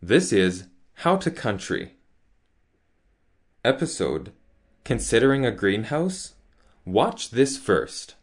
This is How to Country. Episode Considering a Greenhouse? Watch this first.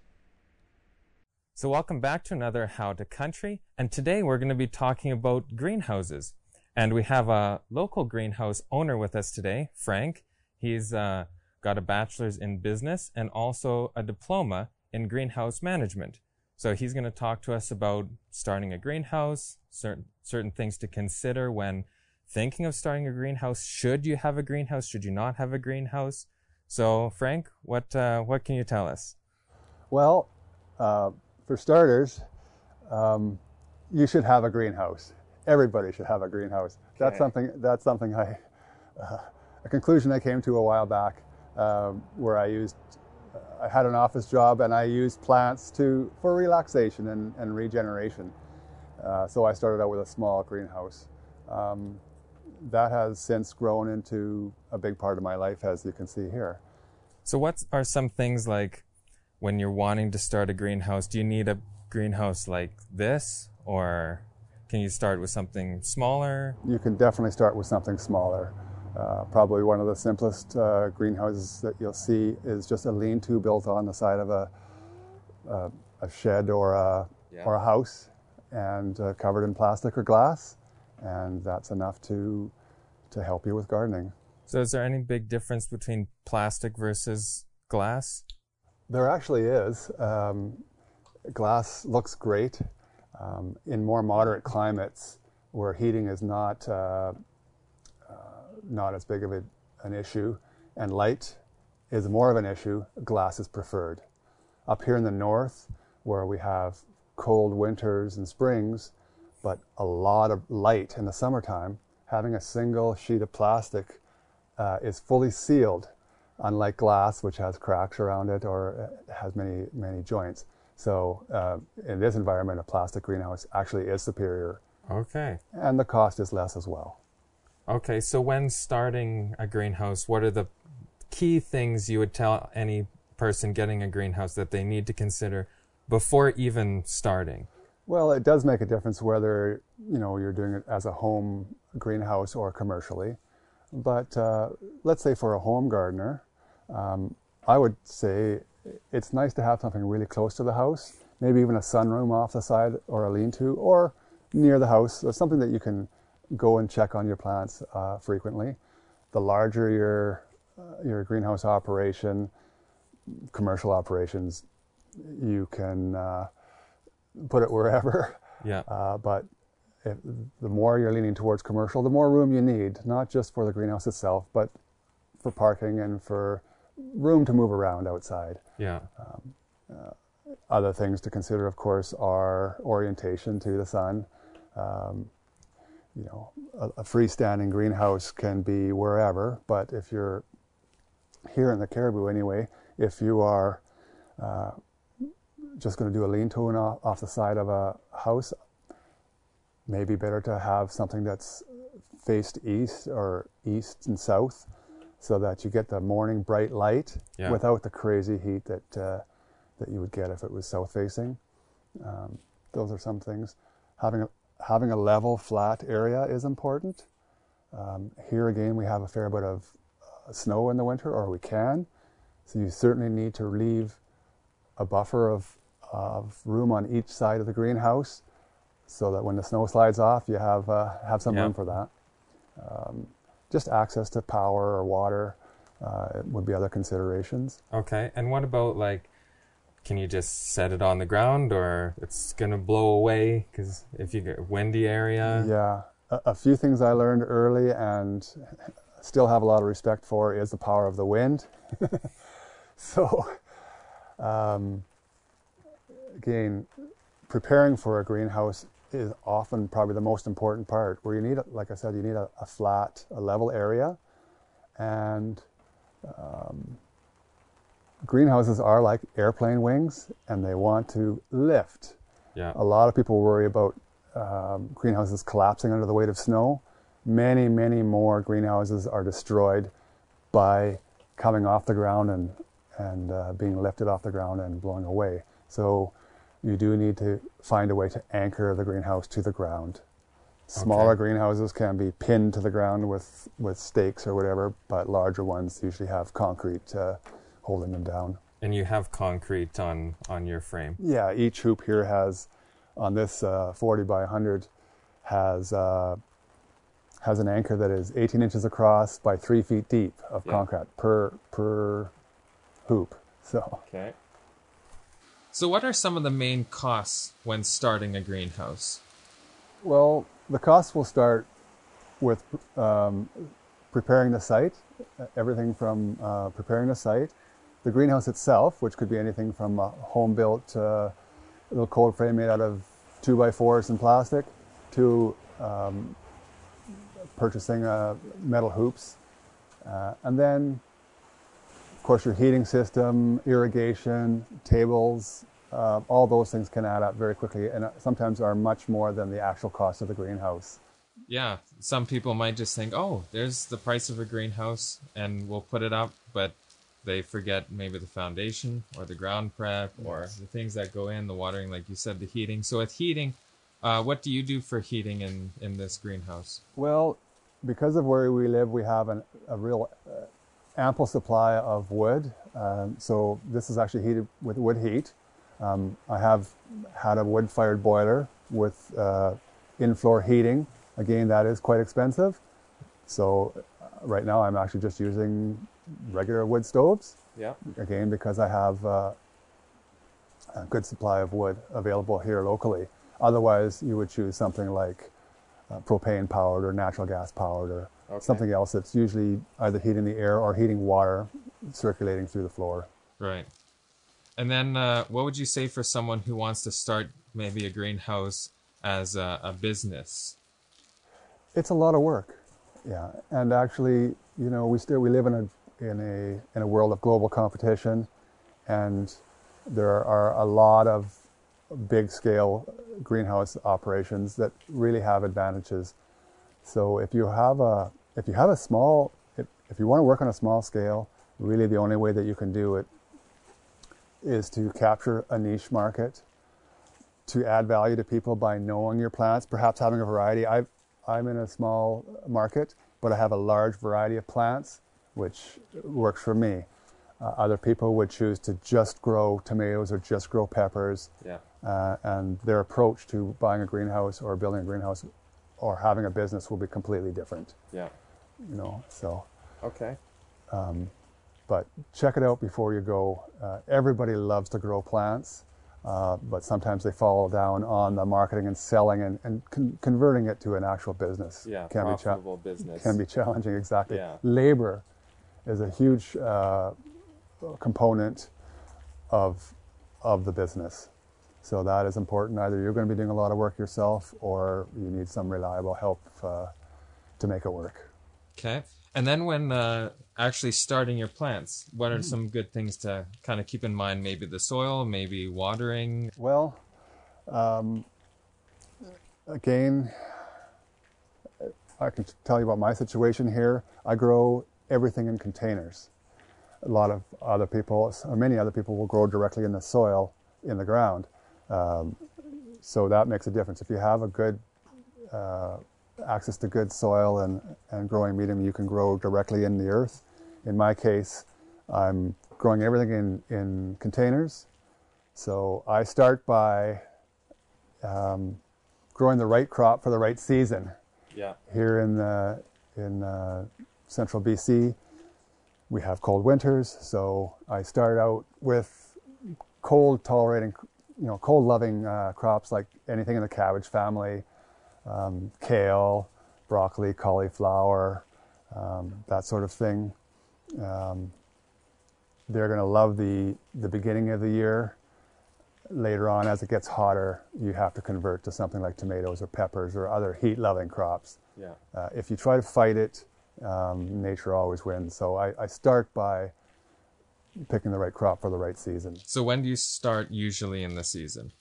So, welcome back to another How to Country, and today we're going to be talking about greenhouses. And we have a local greenhouse owner with us today, Frank. He's uh, got a bachelor's in business and also a diploma in greenhouse management. So he's going to talk to us about starting a greenhouse, certain certain things to consider when thinking of starting a greenhouse. Should you have a greenhouse? Should you not have a greenhouse? So Frank, what uh, what can you tell us? Well, uh, for starters, um, you should have a greenhouse. Everybody should have a greenhouse. That's something. That's something I, uh, a conclusion I came to a while back, um, where I used, I had an office job and I used plants to for relaxation and, and regeneration. Uh, so I started out with a small greenhouse. Um, that has since grown into a big part of my life, as you can see here. So what are some things like when you're wanting to start a greenhouse? Do you need a greenhouse like this, or can you start with something smaller? you can definitely start with something smaller. Uh, probably one of the simplest uh, greenhouses that you'll see is just a lean-to built on the side of a, a, a shed or a, Yeah. or a house and uh, covered in plastic or glass. And that's enough to, to help you with gardening. So is there any big difference between plastic versus glass? There actually is. Um, glass looks great um, in more moderate climates where heating is not uh, uh, not as big of a, an issue, and light is more of an issue. Glass is preferred. Up here in the north, where we have cold winters and springs, but a lot of light in the summertime, having a single sheet of plastic uh, is fully sealed, unlike glass, which has cracks around it or uh, has many many joints. So uh, in this environment, a plastic greenhouse actually is superior, Okay. and the cost is less as well. Okay, so when starting a greenhouse, what are the key things you would tell any person getting a greenhouse that they need to consider before even starting? Well, it does make a difference whether you know you're doing it as a home greenhouse or commercially. But uh, let's say for a home gardener, um, I would say it's nice to have something really close to the house, maybe even a sunroom off the side or a lean-to, or near the house, or something that you can go and check on your plants uh, frequently. The larger your uh, your greenhouse operation, commercial operations, you can uh, put it wherever. Yeah. Uh, but if, the more you're leaning towards commercial, the more room you need, not just for the greenhouse itself, but for parking and for room to move around outside. Yeah. Other things to consider, of course, are orientation to the sun. Um, you know, a, a freestanding greenhouse can be wherever, but if you're here in the Cariboo anyway, if you are uh, just going to do a lean-to off, off the side of a house, maybe better to have something that's faced east or east and south, so that you get the morning bright light Yeah. without the crazy heat that uh, that you would get if it was south facing. Um, those are some things. Having a having a level, flat area is important. Um, here again, we have a fair bit of uh, snow in the winter, or we can. So you certainly need to leave a buffer of, of room on each side of the greenhouse, so that when the snow slides off, you have uh, have some Yeah. room for that. Um, just access to power or water uh, would be other considerations. Okay. And what about like, can you just set it on the ground or it's going to blow away? Because if you get windy area. Yeah, a, a few things I learned early and still have a lot of respect for is the power of the wind. so, um, again, preparing for a greenhouse is often probably the most important part. Where you need, like I said, you need a, a flat, a level area, and um, greenhouses are like airplane wings, and they want to lift. Yeah. A lot of people worry about um, greenhouses collapsing under the weight of snow. Many, many more greenhouses are destroyed by coming off the ground and and uh, being lifted off the ground and blowing away. So you do need to find a way to anchor the greenhouse to the ground. Smaller Okay. greenhouses can be pinned to the ground with, with stakes or whatever, but larger ones usually have concrete uh, holding them down. And you have concrete on on your frame. Yeah, each hoop here has, on this uh, 40 by 100, has uh, has an anchor that is 18 inches across by three feet deep of Yeah. concrete per per hoop. So Okay. So what are some of the main costs when starting a greenhouse? Well, the costs will start with um, preparing the site, everything from uh, preparing the site, the greenhouse itself, which could be anything from a home built uh, little cold frame made out of two by fours and plastic to um, purchasing uh, metal hoops. Uh, and then, of course, your heating system, irrigation, tables, uh, all those things can add up very quickly and uh, sometimes are much more than the actual cost of the greenhouse. Yeah, some people might just think, "Oh, there's the price of a greenhouse and we'll put it up," but they forget maybe the foundation or the ground prep or Yes. the things that go in, the watering like you said, the heating. So with heating, uh, what do you do for heating in in this greenhouse? Well, because of where we live, we have an, a real uh, ample supply of wood. Um, so this is actually heated with wood heat. Um, I have had a wood-fired boiler with uh, in-floor heating. Again, that is quite expensive. So uh, right now, I'm actually just using regular wood stoves. Yeah. Again, because I have uh, a good supply of wood available here locally. Otherwise, you would choose something like uh, propane powered or natural gas powered or Okay. something else that's usually either heating the air or heating water circulating through the floor. Right. And then, uh, what would you say for someone who wants to start maybe a greenhouse as a, a business? It's a lot of work. Yeah, and actually, you know, we still we live in a in a in a world of global competition, and there are a lot of big scale greenhouse operations that really have advantages. So if you have a if you have a small if, if you want to work on a small scale, really the only way that you can do it is to capture a niche market, to add value to people by knowing your plants, perhaps having a variety. I I'm in a small market, but I have a large variety of plants, which works for me. Uh, other people would choose to just grow tomatoes or just grow peppers, Yeah. uh, and their approach to buying a greenhouse or building a greenhouse or having a business will be completely different. Yeah. You know, so Okay. but check it out before you go. Uh, everybody loves to grow plants, uh, but sometimes they fall down on the marketing and selling and, and con- converting it to an actual business. Yeah. can be profitable business. can be challenging. Exactly. Yeah. Labor is a huge uh, component of of the business. So that is important. Either you're going to be doing a lot of work yourself, or you need some reliable help uh, to make it work. Okay. And then when uh, actually starting your plants, what are some good things to kind of keep in mind? Maybe the soil, maybe watering. Well, um, again, I can tell you about my situation here. I grow everything in containers. A lot of other people, or many other people, will grow directly in the soil in the ground. Um, so that makes a difference. If you have a good uh, access to good soil and, and growing medium, you can grow directly in the earth. In my case, I'm growing everything in, in containers. So I start by um, growing the right crop for the right season. Yeah. Here in the, in uh, central BC, we have cold winters, so I start out with cold tolerating, you know, cold loving uh, crops like anything in the cabbage family, um, kale, broccoli, cauliflower, um, that sort of thing. Um, they're going to love the the beginning of the year. Later on, as it gets hotter, you have to convert to something like tomatoes or peppers or other heat-loving crops. Yeah. Uh, if you try to fight it, um, nature always wins. So I, I start by picking the right crop for the right season. So when do you start usually in the season?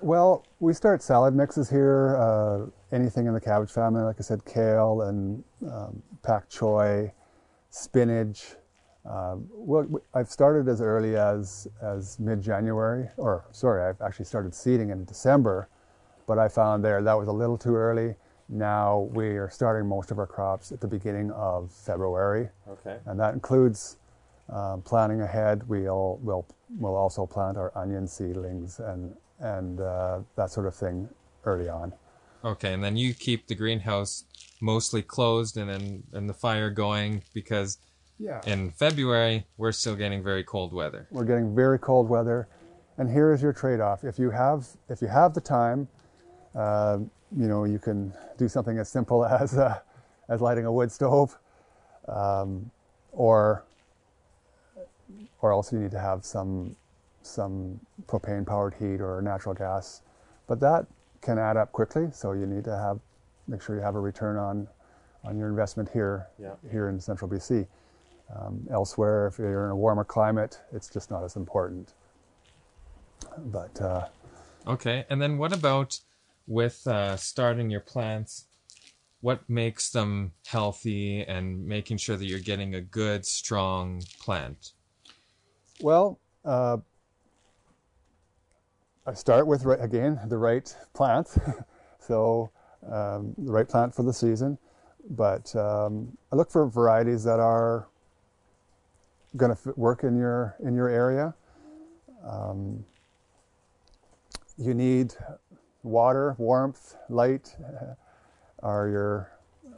Well, we start salad mixes here. Uh, anything in the cabbage family, like I said, kale and um, pak choi, spinach. Um, well, I've started as early as as mid-January, or sorry, I've actually started seeding in December, but I found there that was a little too early, Now we are starting most of our crops at the beginning of February, Okay. and that includes um, planning ahead. We'll, we'll, we'll also plant our onion seedlings and, and uh, that sort of thing early on. Okay, and then you keep the greenhouse mostly closed and then and the fire going because Yeah. in February we're still getting very cold weather. We're getting very cold weather, and here is your trade-off. If you have if you have the time, uh, you know you can do something as simple as uh, as lighting a wood stove, um, or or else you need to have some some propane-powered heat or natural gas, but that can add up quickly. So you need to have make sure you have a return on on your investment here Yeah. here in central BC. Um, elsewhere, if you're in a warmer climate, it's just not as important. But uh, Okay, and then what about with uh, starting your plants? What makes them healthy and making sure that you're getting a good, strong plant? well, uh, I start with again the right plant, so um, the right plant for the season. But um, I look for varieties that are going to work in your in your area. Um, you need water, warmth, light uh, are your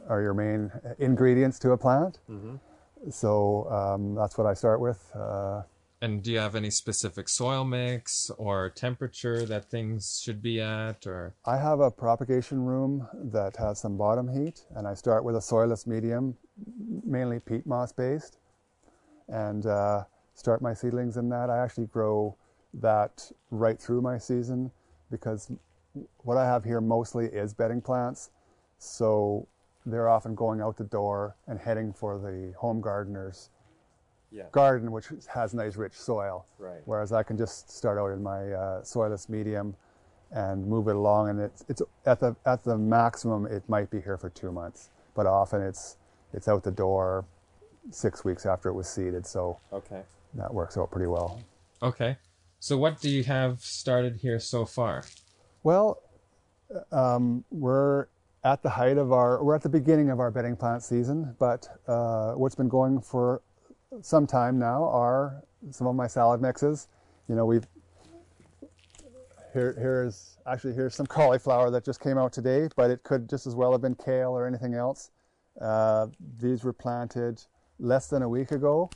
are your main ingredients to a plant. So um, that's what I start with. Uh, And do you have any specific soil mix or temperature that things should be at? Or I have a propagation room that has some bottom heat, and I start with a soilless medium, mainly peat moss based, and uh, start my seedlings in that. I actually grow that right through my season because what I have here mostly is bedding plants, so they're often going out the door and heading for the home gardener's yeah, garden, which has nice rich soil. right. whereas I can just start out in my uh, soilless medium and move it along, and it's it's at the at the maximum it might be here for two months, but often it's it's out the door six weeks after it was seeded, so Okay. that works out pretty well. Okay. So what do you have started here so far? Well, um, we're at the height of our we're at the beginning of our bedding plant season, but uh, what's been going for some time now are some of my salad mixes. You know, we've here here's actually here's some cauliflower that just came out today, but it could just as well have been kale or anything else. Uh, these were planted less than a week ago,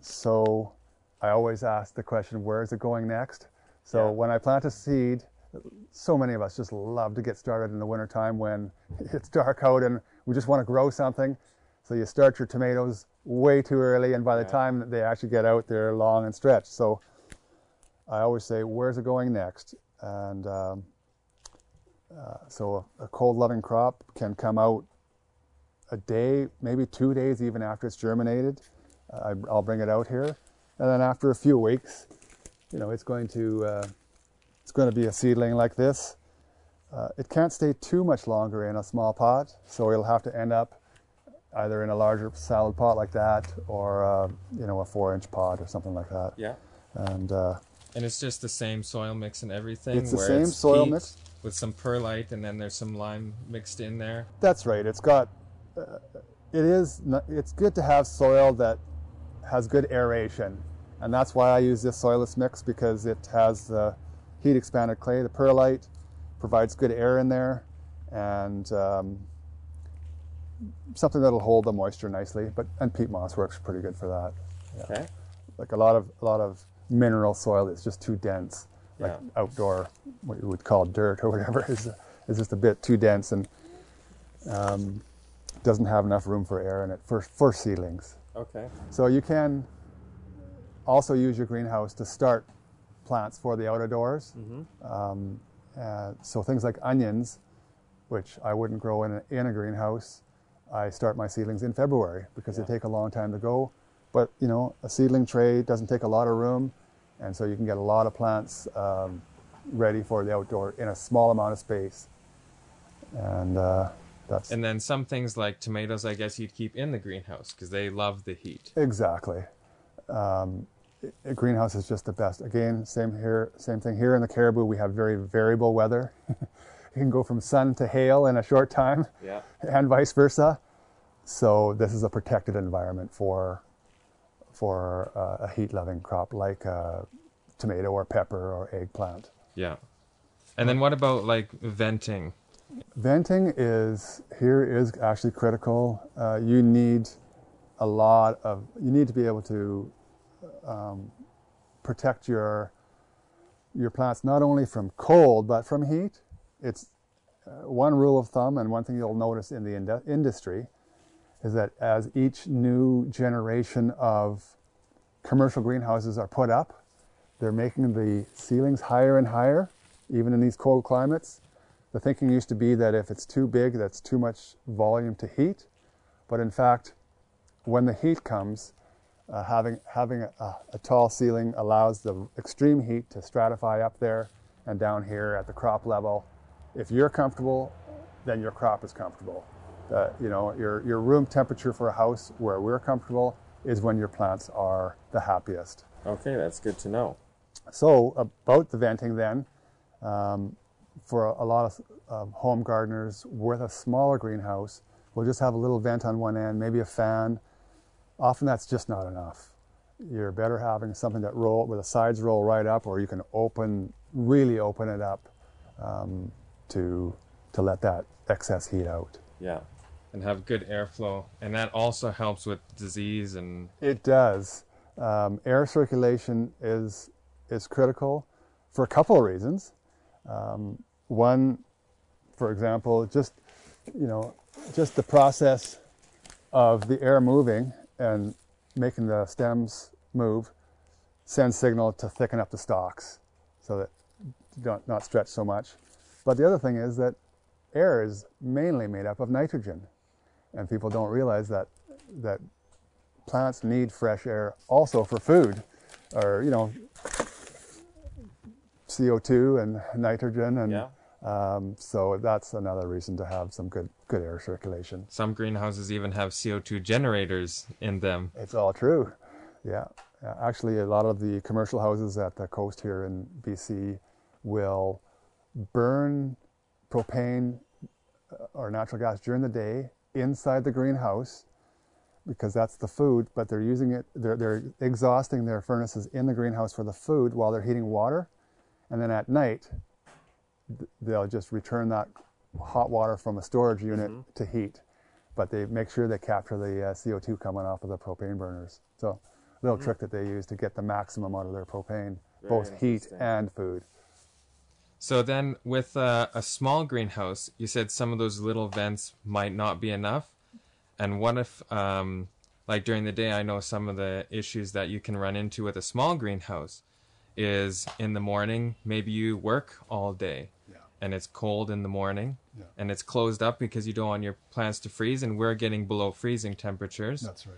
so I always ask the question, where is it going next? So Yeah. when I plant a seed, so many of us just love to get started in the wintertime when it's dark out and we just want to grow something. So you start your tomatoes way too early, and by the Yeah. time they actually get out, they're long and stretched. So I always say, where's it going next? And um, uh, so a, a cold-loving crop can come out a day, maybe two days, even after it's germinated. I, I'll bring it out here, and then after a few weeks, you know, it's going to uh, it's going to be a seedling like this. Uh, it can't stay too much longer in a small pot, so it'll have to end up either in a larger salad pot like that, or uh, you know, a four-inch pot or something like that. Yeah. And uh, And it's just the same soil mix and everything. It's the where same soil mix. with some perlite, and then there's some lime mixed in there. That's right. It's got. Uh, it is. It's good to have soil that has good aeration, and that's why I use this soilless mix because it has the heat expanded clay, the perlite, provides good air in there, and um, something that'll hold the moisture nicely. But and peat moss works pretty good for that. Okay. Like a lot of a lot of mineral soil is just too dense. Like Yeah. outdoor, what you would call dirt or whatever, is is just a bit too dense and um, doesn't have enough room for air in it for for seedlings. Okay. So you can also use your greenhouse to start plants for the out of doors. Um, uh, so things like onions, which I wouldn't grow in a, in a greenhouse, I start my seedlings in February because they take a long time to go. But you know, a seedling tray doesn't take a lot of room, and so you can get a lot of plants um, ready for the outdoor in a small amount of space. And uh, that's And then some things like tomatoes, I guess you'd keep in the greenhouse because they love the heat. Exactly. Um, a greenhouse is just the best. Again, same here, same thing here in the Cariboo. We have very variable weather. it can go from sun to hail in a short time, Yeah. and vice versa. So this is a protected environment for for uh, a heat-loving crop like uh, tomato or pepper or eggplant. Yeah. And then what about like venting? Venting is here is actually critical. Uh, you need a lot of you need to be able to um, protect your your plants not only from cold but from heat. It's uh, one rule of thumb, and one thing you'll notice in the ind- industry is that as each new generation of commercial greenhouses are put up, they're making the ceilings higher and higher, even in these cold climates. The thinking used to be that if it's too big, that's too much volume to heat. But in fact, when the heat comes, uh, having, having a, a tall ceiling allows the extreme heat to stratify up there and down here at the crop level. If you're comfortable, then your crop is comfortable. Uh, you know, your, your room temperature for a house where we're comfortable is when your plants are the happiest. Okay, that's good to know. So about the venting then, um, for a, a lot of um, home gardeners with a smaller greenhouse, we'll just have a little vent on one end, maybe a fan. Often that's just not enough. You're better having something that roll where the sides roll right up, or you can open, really open it up um, to to let that excess heat out. Yeah. And have good airflow. And that also helps with disease and It does. Um, air circulation is is critical for a couple of reasons. Um, one, for example, just you know, just the process of the air moving and making the stems move sends signal to thicken up the stalks so that don't not stretch so much. But the other thing is that air is mainly made up of nitrogen, and people don't realize that that plants need fresh air also for food, or you know, CO2 and nitrogen, and Yeah. Um, so that's another reason to have some good good air circulation. some greenhouses even have CO2 generators in them. It's all true. Yeah. Actually, a lot of the commercial houses at the coast here in BC will burn propane uh, or natural gas during the day inside the greenhouse because that's the food, but they're using it, they're, they're exhausting their furnaces in the greenhouse for the food while they're heating water. And then at night, they'll just return that hot water from a storage unit to heat. But they make sure they capture the uh, CO2 coming off of the propane burners. So, a little trick that they use to get the maximum out of their propane, both heat and food. So then, with uh, a small greenhouse, you said some of those little vents might not be enough. And what if, um, like during the day, I know some of the issues that you can run into with a small greenhouse is in the morning, maybe you work all day Yeah. And it's cold in the morning Yeah. and it's closed up because you don't want your plants to freeze and we're getting below freezing temperatures. That's right.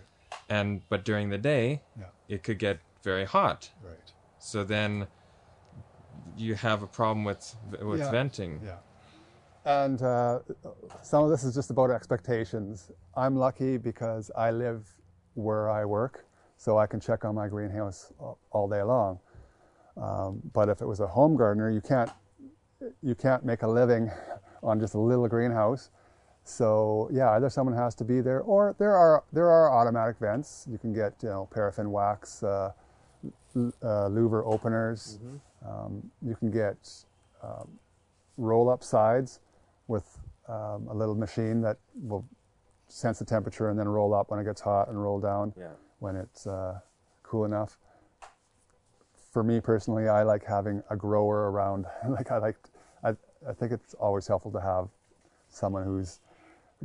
And but during the day, Yeah. it could get very hot. Right. So then you have a problem with with Yeah. venting. Yeah. And uh, some of this is just about expectations. I'm lucky because I live where I work, so I can check on my greenhouse all- all day long. Um, but if it was a home gardener, you can't you can't make a living on just a little greenhouse. So yeah, either someone has to be there, or there are there are automatic vents. You can get you know paraffin wax, uh, uh, louver openers. Um, you can get um, roll up sides with um, a little machine that will sense the temperature and then roll up when it gets hot and roll down Yeah. when it's uh, cool enough. For me personally, I like having a grower around. like I like, I, think it's always helpful to have someone who's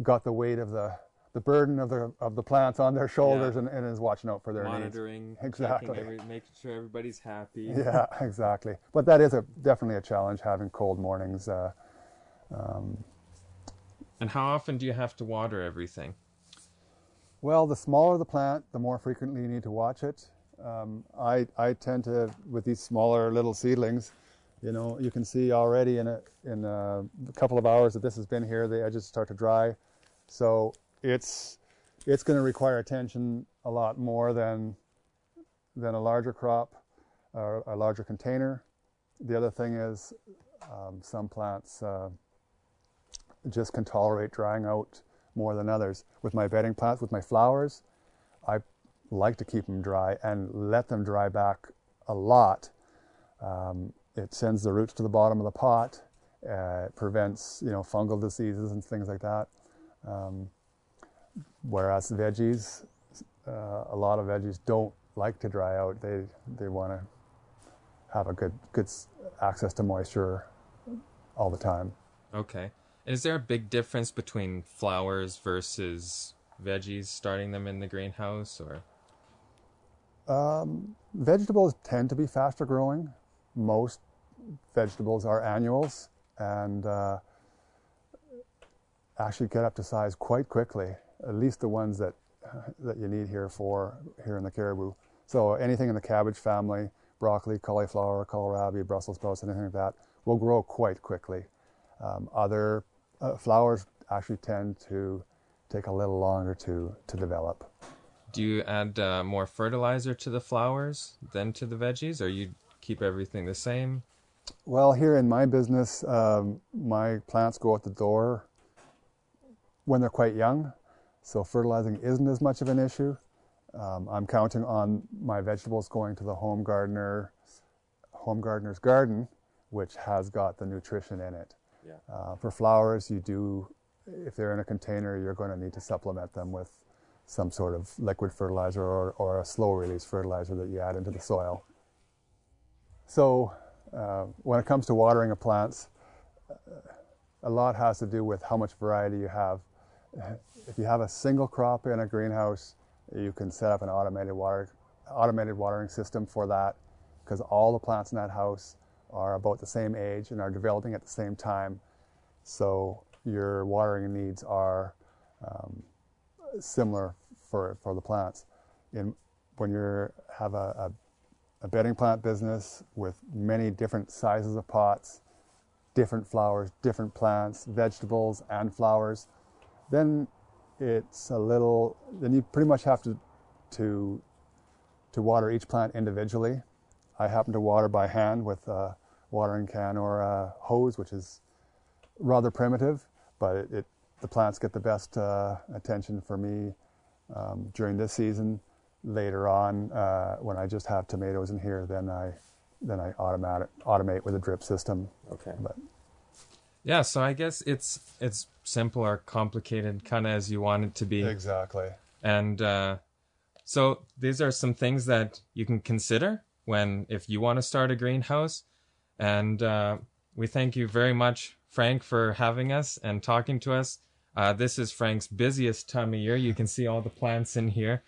got the weight of the the burden of the of the plants on their shoulders Yeah. and, and is watching out for their needs. monitoring, checking Exactly. every, making sure everybody's happy. Yeah, exactly. But that is a definitely a challenge having cold mornings. Uh, And how often do you have to water everything? Well, the smaller the plant, the more frequently you need to watch it. Um, I, I tend to, with these smaller little seedlings, you know, you can see already in a, in a, couple of hours that this has been here, the edges start to dry. So it's, it's going to require attention a lot more than, than a larger crop or a larger container. The other thing is um, some plants uh, just can tolerate drying out more than others. With my bedding plants, with my flowers, I like to keep them dry and let them dry back a lot. Um, it sends the roots to the bottom of the pot. Uh, it prevents, you know, fungal diseases and things like that. Um, whereas veggies, uh, a lot of veggies don't like to dry out. They they want to have a good good access to moisture all the time. Okay. Is there a big difference between flowers versus veggies starting them in the greenhouse or um, vegetables tend to be faster growing. Most vegetables are annuals and uh, actually get up to size quite quickly. At least the ones that that you need here for here in the Cariboo. So anything in the cabbage family, broccoli, cauliflower, kohlrabi, Brussels sprouts, anything like that, will grow quite quickly. Um, other uh, flowers actually tend to take a little longer to, to develop. Do you add uh, more fertilizer to the flowers than to the veggies, or you keep everything the same? Well, here in my business, um, my plants go out the door when they're quite young, so fertilizing isn't as much of an issue. Um, I'm counting on my vegetables going to the home gardener, home gardener's garden, which has got the nutrition in it. Yeah. Uh, for flowers, you do, if they're in a container, you're going to need to supplement them with some sort of liquid fertilizer or, or a slow release fertilizer that you add into the soil. So, uh, when it comes to watering of plants, a lot has to do with how much variety you have. If you have a single crop in a greenhouse, you can set up an automated water, automated watering system for that because all the plants in that house are about the same age and are developing at the same time. So your watering needs are um, similar for, for the plants. In, when you have a, a, a bedding plant business with many different sizes of pots, different flowers, different plants, vegetables and flowers, then it's a little, then you pretty much have to, to, to water each plant individually. I happen to water by hand with a watering can or a hose, which is rather primitive, but it, it the plants get the best uh, attention for me um, during this season. Later on, uh, when I just have tomatoes in here, then I then I automate automate with a drip system. Okay. But Yeah, so I guess it's it's simple or complicated, kind of as you want it to be. exactly. And uh, so these are some things that you can consider when if you want to start a greenhouse. And uh, we thank you very much, Frank, for having us and talking to us. Uh, this is Frank's busiest time of year. You can see all the plants in here.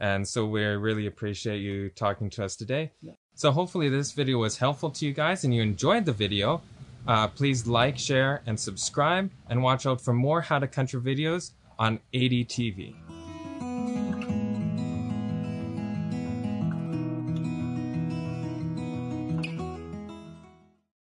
And so we really appreciate you talking to us today. So hopefully this video was helpful to you guys and you enjoyed the video. Uh, please like, share, and subscribe, and watch out for more How to Country videos on ADTV.